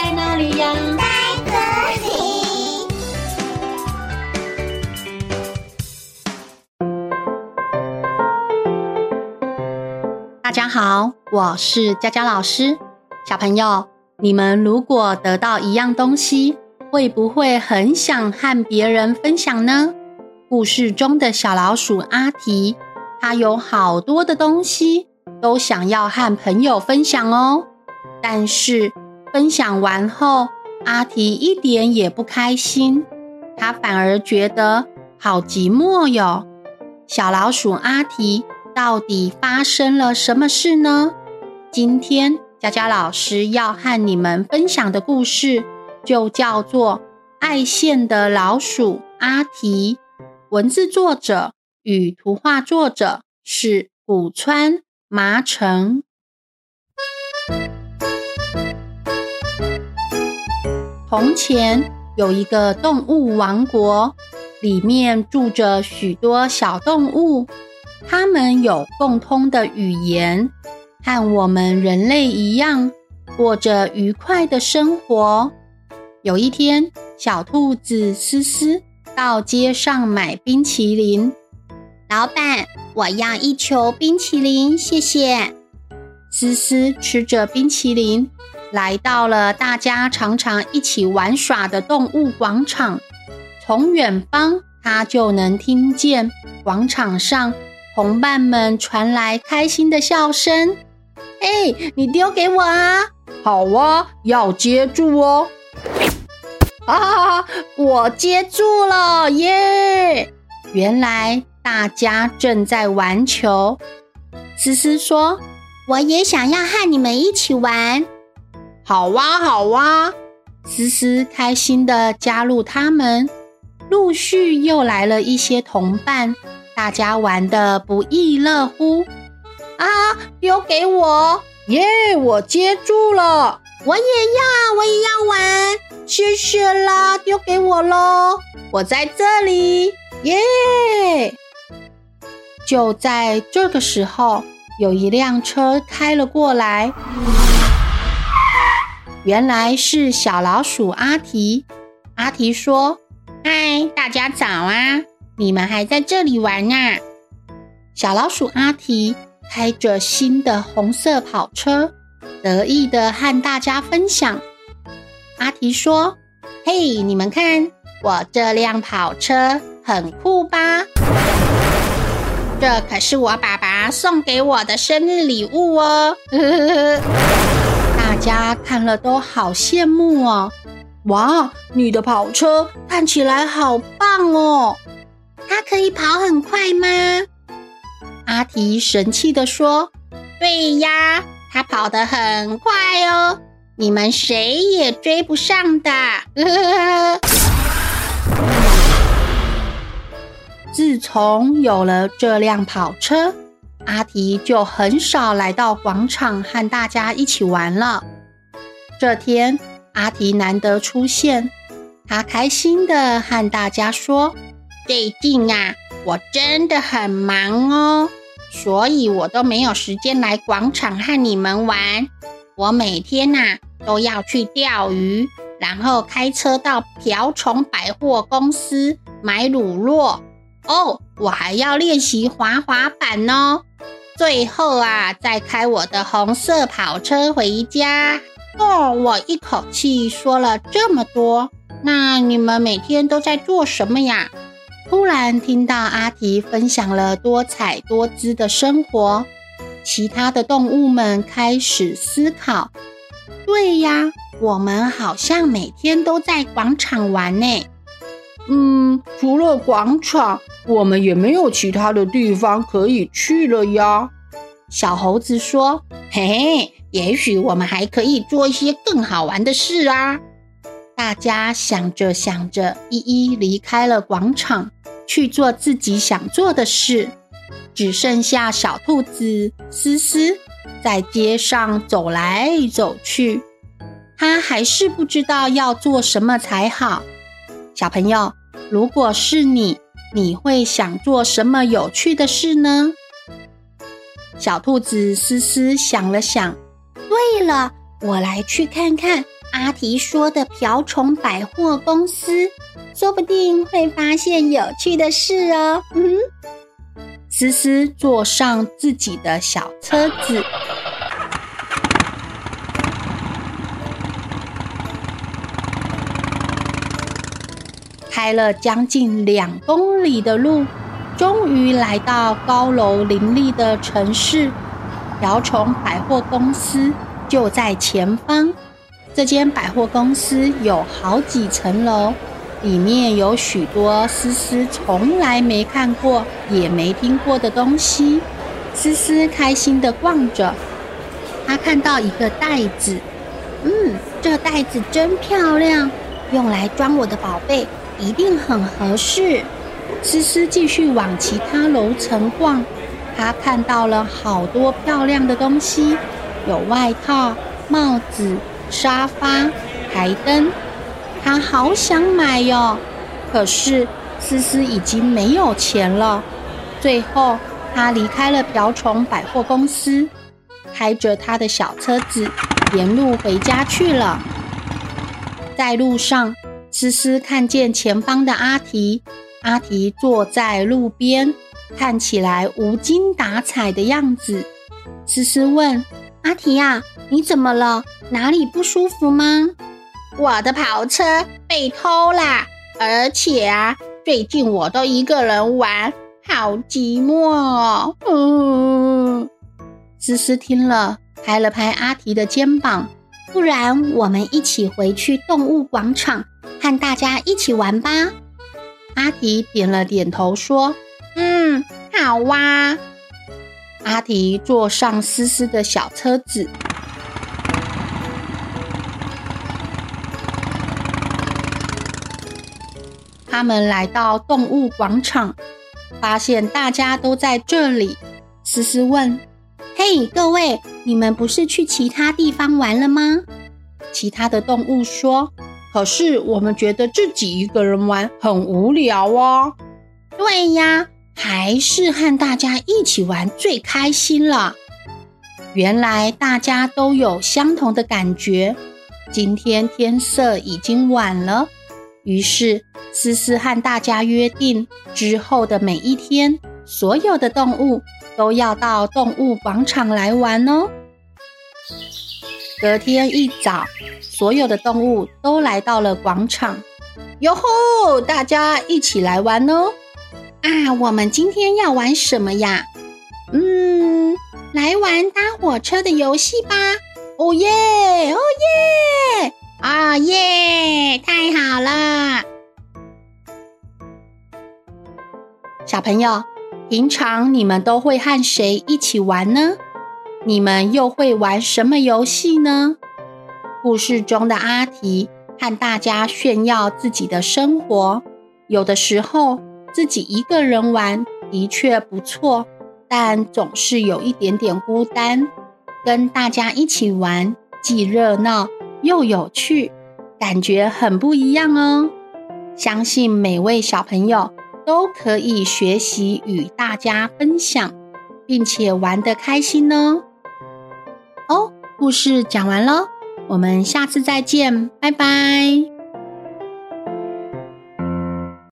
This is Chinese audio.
在哪里呀？在这里。大家好，我是佳佳老师。小朋友，你们如果得到一样东西，会不会很想和别人分享呢？故事中的小老鼠阿提，它有好多的东西，都想要和朋友分享哦。但是分享完后，阿提一点也不开心，他反而觉得好寂寞哟。小老鼠阿提到底发生了什么事呢？今天佳佳老师要和你们分享的故事，就叫做《爱线的老鼠阿提》。文字作者与图画作者是古川麻城。从前有一个动物王国，里面住着许多小动物，它们有共通的语言，和我们人类一样，过着愉快的生活。有一天，小兔子思思。到街上买冰淇淋，老板，我要一球冰淇淋，谢谢。思思吃着冰淇淋，来到了大家常常一起玩耍的动物广场。从远方，他就能听见广场上同伴们传来开心的笑声。哎，你丢给我啊！好啊，要接住哦。啊！我接住了耶！原来大家正在玩球。思思说：“我也想要和你们一起玩。”好哇，好哇！思思开心的加入他们。陆续又来了一些同伴，大家玩的不亦乐乎。啊！丢给我耶！Yeah, 我接住了。我也要，我也要玩。谢谢啦，丢给我喽！我在这里，耶、yeah!！就在这个时候，有一辆车开了过来，原来是小老鼠阿提。阿提说：“嗨，大家早啊！你们还在这里玩啊？”小老鼠阿提开着新的红色跑车，得意地和大家分享。阿提说：“嘿，你们看，我这辆跑车很酷吧？这可是我爸爸送给我的生日礼物哦！” 大家看了都好羡慕哦！哇，你的跑车看起来好棒哦！它可以跑很快吗？阿提神气地说：“对呀，它跑得很快哦。”你们谁也追不上的。自从有了这辆跑车，阿提就很少来到广场和大家一起玩了。这天，阿提难得出现，他开心地和大家说：“最近啊，我真的很忙哦，所以我都没有时间来广场和你们玩。我每天呐……”都要去钓鱼，然后开车到瓢虫百货公司买乳酪。哦，我还要练习滑滑板哦。最后啊，再开我的红色跑车回家。哦，我一口气说了这么多，那你们每天都在做什么呀？突然听到阿提分享了多彩多姿的生活，其他的动物们开始思考。对呀，我们好像每天都在广场玩呢。嗯，除了广场，我们也没有其他的地方可以去了呀。小猴子说：“嘿嘿，也许我们还可以做一些更好玩的事啊。”大家想着想着，一一离开了广场，去做自己想做的事。只剩下小兔子思思。在街上走来走去，它还是不知道要做什么才好。小朋友，如果是你，你会想做什么有趣的事呢？小兔子思思想了想，对了，我来去看看阿提说的瓢虫百货公司，说不定会发现有趣的事哦。嗯，思思坐上自己的小车子，开了将近两公里的路，终于来到高楼林立的城市。瓢虫百货公司就在前方。这间百货公司有好几层楼，里面有许多思思从来没看过也没听过的东西。思思开心地逛着，她看到一个袋子，嗯，这袋子真漂亮，用来装我的宝贝一定很合适。思思继续往其他楼层逛，她看到了好多漂亮的东西，有外套、帽子。沙发、台灯，他好想买哟。可是思思已经没有钱了。最后，他离开了瓢虫百货公司，开着他的小车子，沿路回家去了。在路上，思思看见前方的阿提，阿提坐在路边，看起来无精打采的样子。思思问阿提呀：“你怎么了？”哪里不舒服吗？我的跑车被偷啦，而且啊，最近我都一个人玩，好寂寞哦。嗯，思思听了，拍了拍阿提的肩膀，不然我们一起回去动物广场，和大家一起玩吧。阿提点了点头，说：“嗯，好哇。”阿提坐上思思的小车子。他们来到动物广场，发现大家都在这里。思思问：“嘿，各位，你们不是去其他地方玩了吗？”其他的动物说：“可是我们觉得自己一个人玩很无聊哦。”“对呀，还是和大家一起玩最开心了。”原来大家都有相同的感觉。今天天色已经晚了，于是。思思和大家约定，之后的每一天，所有的动物都要到动物广场来玩哦。隔天一早，所有的动物都来到了广场。哟吼！大家一起来玩哦！啊，我们今天要玩什么呀？嗯，来玩搭火车的游戏吧！哦耶！哦耶！啊耶！太好了！小朋友，平常你们都会和谁一起玩呢？你们又会玩什么游戏呢？故事中的阿提和大家炫耀自己的生活，有的时候自己一个人玩的确不错，但总是有一点点孤单。跟大家一起玩，既热闹又有趣，感觉很不一样哦。相信每位小朋友。都可以学习与大家分享，并且玩得开心哦。故事讲完喽，我们下次再见，拜拜。